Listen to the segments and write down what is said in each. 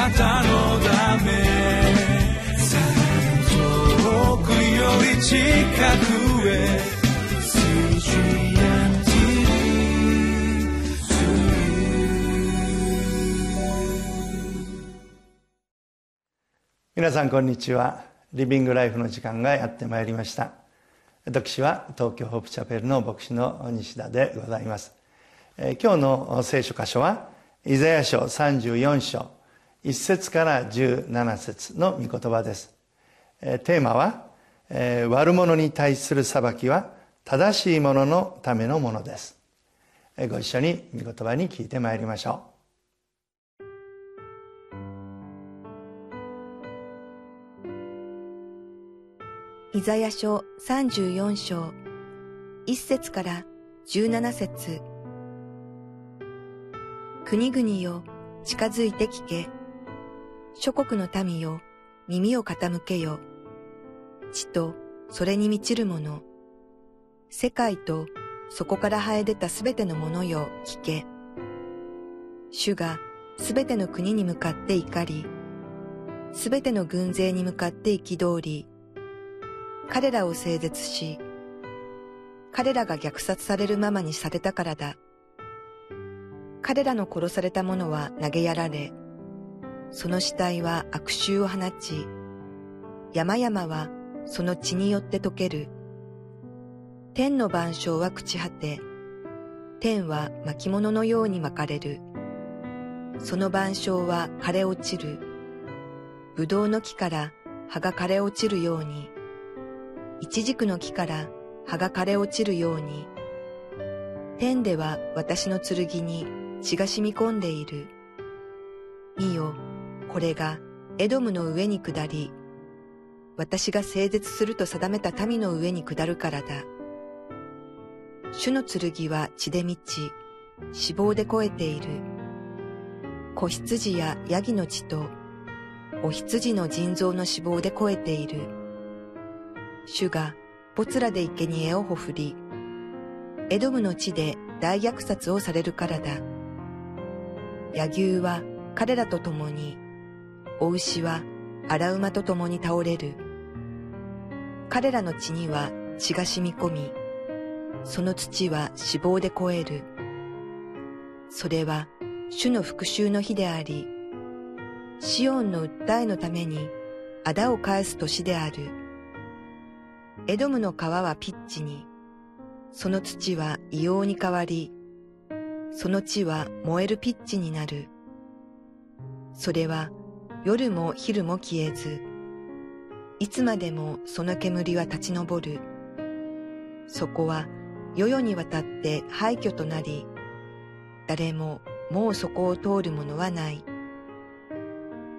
なたのため遠くより近くへ皆さんこんにちは。リビングライフの時間がやってまいりました。私は東京ホープチャペルの牧師の西田でございます。今日の聖書箇所はイザヤ書34章。1節から17節の御言葉です。テーマはえ悪者に対する裁きは正しい者のためのものです。ご一緒に御言葉に聞いてまいりましょう。イザヤ書34章1節から17節。国々よ近づいて聞け。諸国の民よ耳を傾けよ。地とそれに満ちるもの。世界とそこから生え出たすべてのものよ聞け。主がすべての国に向かって怒りすべての軍勢に向かって憤り。彼らを整絶し、彼らが虐殺されるままにされたからだ。彼らの殺された者は投げやられ、その死体は悪臭を放ち、山々はその血によって溶ける。天の万象は朽ち果て、天は巻物のように巻かれる。その万象は枯れ落ちる。葡萄の木から葉が枯れ落ちるように、一軸の木から葉が枯れ落ちるように、天では私の剣に血が染み込んでいる。見よ、これがエドムの上に下り、私が整絶すると定めた民の上に下るからだ。主の剣は血で満ち、死亡で肥えている。子羊やヤギの血と、お羊の腎臓の脂肪で肥えている。主がポツラで生贄をほふり、エドムの地で大虐殺をされるからだ。柳牛は彼らと共に、お牛は荒馬と共に倒れる。彼らの血には血が染み込み、その土は脂肪で肥える。それは主の復讐の日であり、シオンの訴えのために仇を返す年である。エドムの川はピッチに、その土は硫黄に変わり、その地は燃えるピッチになる。それは夜も昼も消えず、いつまでもその煙は立ち上る。そこは世々にわたって廃墟となり、誰ももうそこを通る者はない。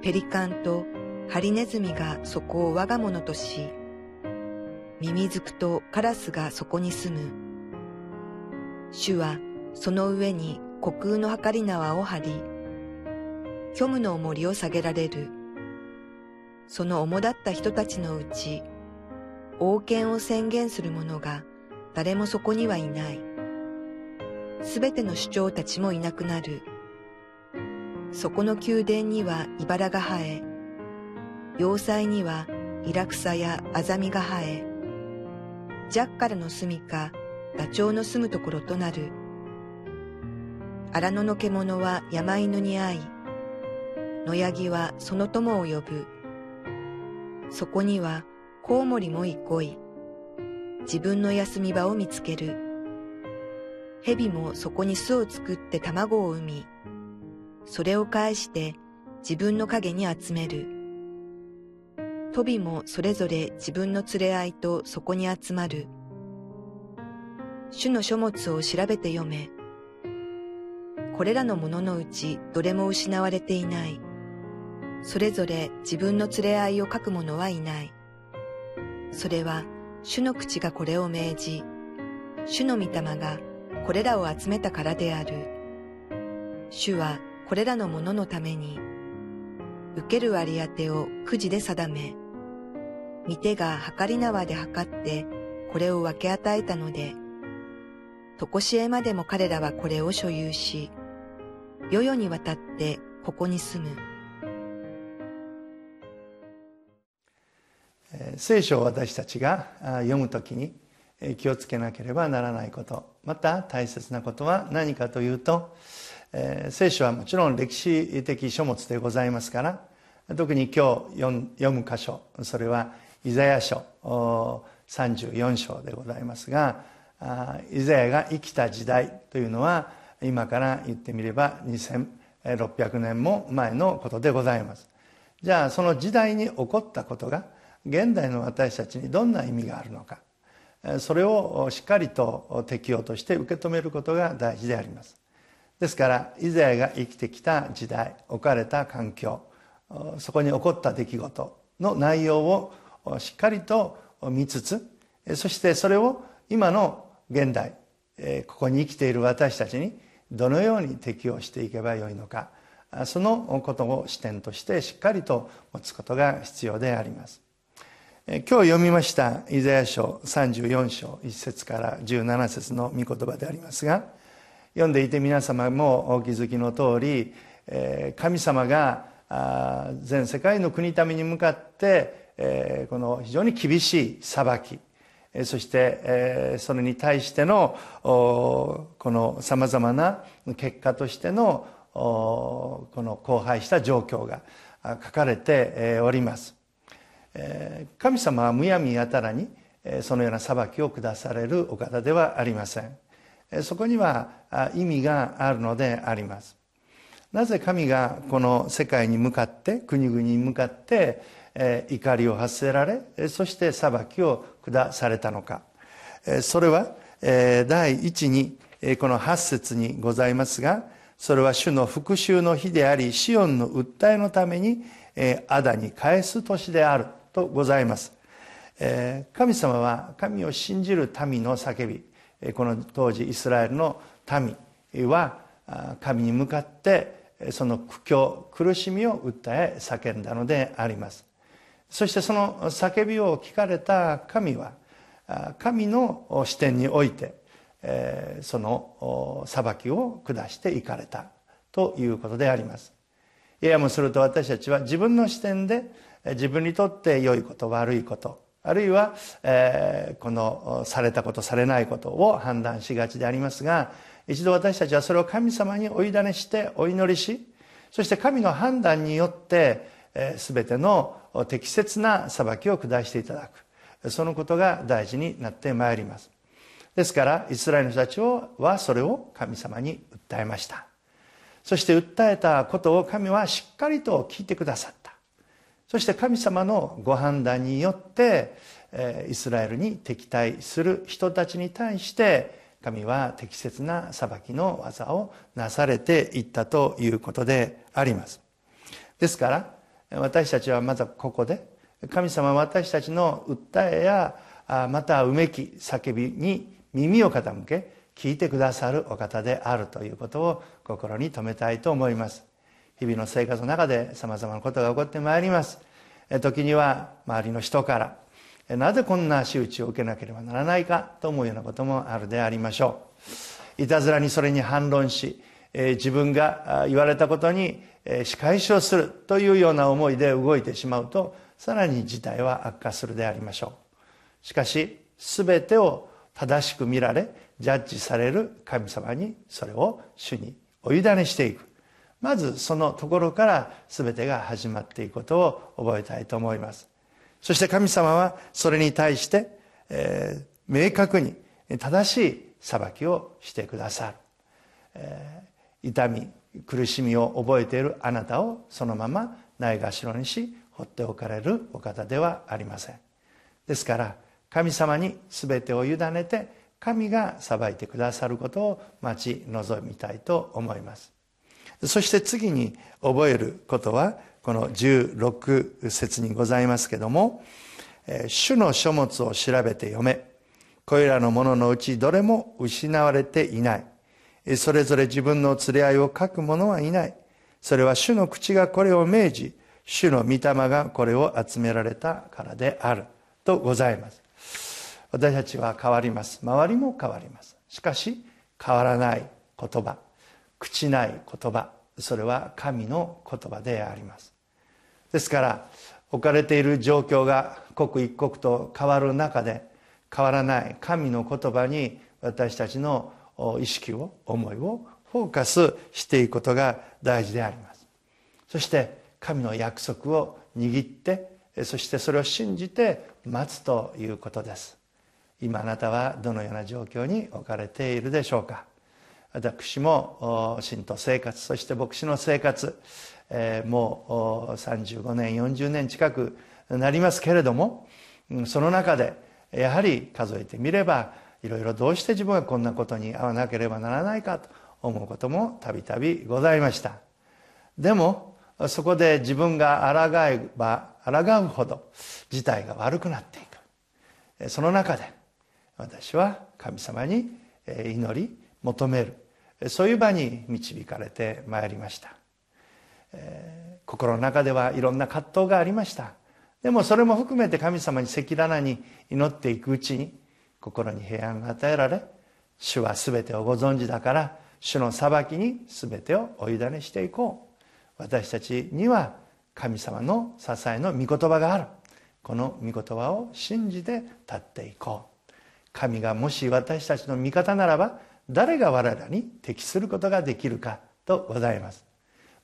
ペリカンとハリネズミがそこを我が物とし、ミミズクとカラスがそこに住む。主はその上に虚空の計り縄を張り、虚無の重りを下げられる。その主だった人たちのうち、王権を宣言する者が誰もそこにはいない。すべての主張たちもいなくなる。そこの宮殿には茨が生え、要塞にはイラクサやアザミが生え、ジャッカルの住みか、ダチョウの住むところとなる。荒野の獣は山犬に会い、野ヤギはその友を呼ぶ。そこにはコウモリも憩い、自分の休み場を見つける。蛇もそこに巣を作って卵を産み、それを返して自分の影に集める。トビもそれぞれ自分の連れ合いとそこに集まる。主の書物を調べて読め。これらのもののうちどれも失われていない。それぞれ自分の連れ合いを書く者はいない。それは主の口がこれを命じ、主の御霊がこれらを集めたからである。主はこれらのもののために、受ける割り当てをくじで定め、見手が測り縄で測ってこれを分け与えたので、とこしえまでも彼らはこれを所有し、世々にわたってここに住む。聖書を私たちが読む時に気をつけなければならないこと。また大切なことは何かというと聖書はもちろん歴史的書物でございますから特に今日読む箇所それはイザヤ書34章でございますがイザヤが生きた時代というのは今から言ってみれば2600年も前のことでございます。じゃあその時代に起こったことが現代の私たちにどんな意味があるのか。それをしっかりと適用として受け止めることが大事であります。ですからイザヤが生きてきた時代置かれた環境そこに起こった出来事の内容をしっかりと見つつそしてそれを今の現代ここに生きている私たちにどのように適応していけばよいのかそのことを視点としてしっかりと持つことが必要であります。今日読みましたイザヤ書34章1節から17節の御言葉でありますが読んでいて皆様もお気づきの通り神様が全世界の国民に向かってこの非常に厳しい裁きそしてそれに対してのこのさまざまな結果としてのこの荒廃した状況が書かれております。神様はむやみやたらにそのような裁きを下されるお方ではありません。そこには意味があるのであります。なぜ神がこの世界に向かって国々に向かって怒りを発せられそして裁きを下されたのか。それは第一にこの8節にございますがそれは主の復讐の日でありシオンの訴えのためにアダに返す年である。とございます。神様は神を信じる民の叫び。この当時イスラエルの民は神に向かってその苦境苦しみを訴え叫んだのであります。そしてその叫びを聞かれた神は神の視点においてその裁きを下していかれたということであります。いやもすると私たちは自分の視点で自分にとって良いこと悪いことあるいは、えこのされたことされないことを判断しがちでありますが一度私たちはそれを神様にお委ねしてお祈りしそして神の判断によって全ての適切な裁きを下していただく。そのことが大事になってまいります。ですからイスラエルの人たちはそれを神様に訴えました。そして訴えたことを神はしっかりと聞いてくださった。そして神様のご判断によってイスラエルに敵対する人たちに対して神は適切な裁きの技をなされていったということであります。ですから私たちはまずここで神様は私たちの訴えやまたうめき叫びに耳を傾け聞いてくださるお方であるということを心に留めたいと思います。日々の生活の中でさまざまなことが起こってまいります。時には周りの人からなぜこんな仕打ちを受けなければならないかと思うようなこともあるでありましょう。いたずらにそれに反論し自分が言われたことに仕返しをするというような思いで動いてしまうとさらに事態は悪化するでありましょう。しかし全てを正しく見られジャッジされる神様にそれを主にお委ねしていく。まずそのところから全てが始まっていくことを覚えたいと思います。そして神様はそれに対して、えー、明確に正しい裁きをしてくださる、えー、痛み苦しみを覚えているあなたをそのままないがしろにし放っておかれるお方ではありません。ですから神様に全てを委ねて神が裁いてくださることを待ち望みたいと思います。そして次に覚えることはこの16節にございますけども「主の書物を調べて読め」これらのもののうちどれも失われていない。それぞれ自分の連れ合いを書く者はいない。それは主の口がこれを命じ主の御霊がこれを集められたからである。とございます。私たちは変わります。周りも変わります。しかし変わらない言葉。朽ちない言葉。それは神の言葉であります。ですから置かれている状況が刻一刻と変わる中で変わらない神の言葉に私たちの意識を思いをフォーカスしていくことが大事であります。そして神の約束を握ってそしてそれを信じて待つということです。今あなたはどのような状況に置かれているでしょうか。私も信徒生活そして牧師の生活もう35年40年近くなりますけれどもその中でやはり数えてみればいろいろどうして自分がこんなことに遭わなければならないかと思うこともたびたびございました。でもそこで自分が抗えば抗うほど事態が悪くなっていく。その中で私は神様に祈り求める。そういう場に導かれてまいりました、心の中ではいろんな葛藤がありました。でもそれも含めて神様に赤裸々に祈っていくうちに心に平安が与えられ主は全てをご存知だから主の裁きに全てをお委ねしていこう。私たちには神様の支えの御言葉がある。この御言葉を信じて立っていこう。神がもし私たちの味方ならば誰が我らに適することができるかとございます。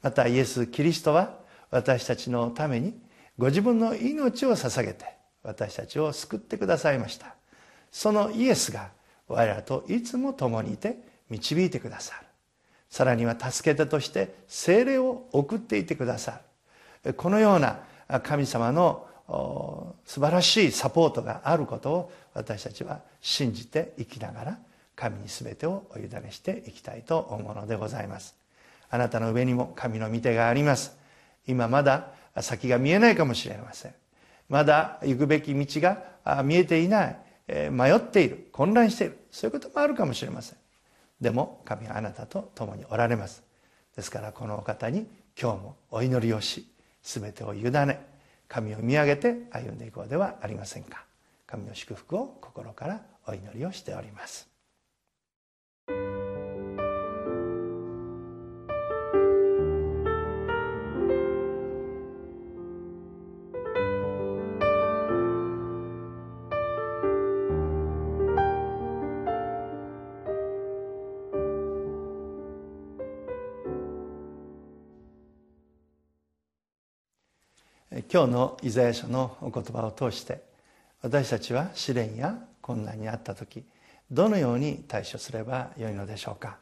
またイエス・キリストは私たちのためにご自分の命を捧げて私たちを救ってくださいました。そのイエスが我らといつも共にいて導いてくださる。さらには助け手として精霊を送っていてくださる。このような神様の素晴らしいサポートがあることを私たちは信じて生きながら神に全てをお委ねしていきたいと思うのでございます。あなたの上にも神の御手があります。今まだ先が見えないかもしれません。まだ行くべき道が見えていない。迷っている。混乱している。そういうこともあるかもしれません。でも神はあなたと共におられます。ですからこのお方に今日もお祈りをし全てを委ね神を見上げて歩んでいこうではありませんか。神の祝福を心からお祈りをしております。今日のイザヤ書のお言葉を通して私たちは試練や困難にあった時どのように対処すればよいのでしょうか、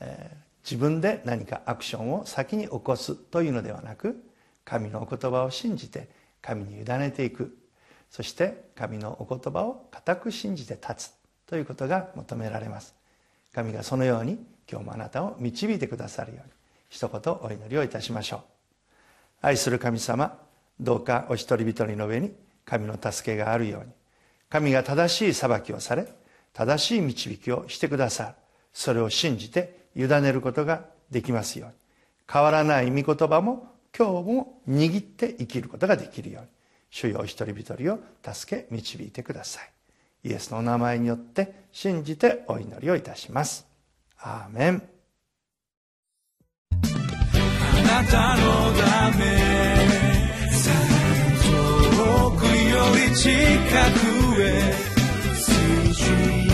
え、自分で何かアクションを先に起こすというのではなく神のお言葉を信じて神に委ねていく。そして神のお言葉を固く信じて立つということが求められます。神がそのように今日もあなたを導いてくださるように一言お祈りをいたしましょう。愛する神様どうかお一人一人の上に神の助けがあるように。神が正しい裁きをされ正しい導きをしてくださる。それを信じて委ねることができますように。変わらない御言葉も今日も握って生きることができるように。主よお一人一人を助け導いてください。イエスのお名前によって信じてお祈りをいたします。アーメン。あなたのためり近くへ。水準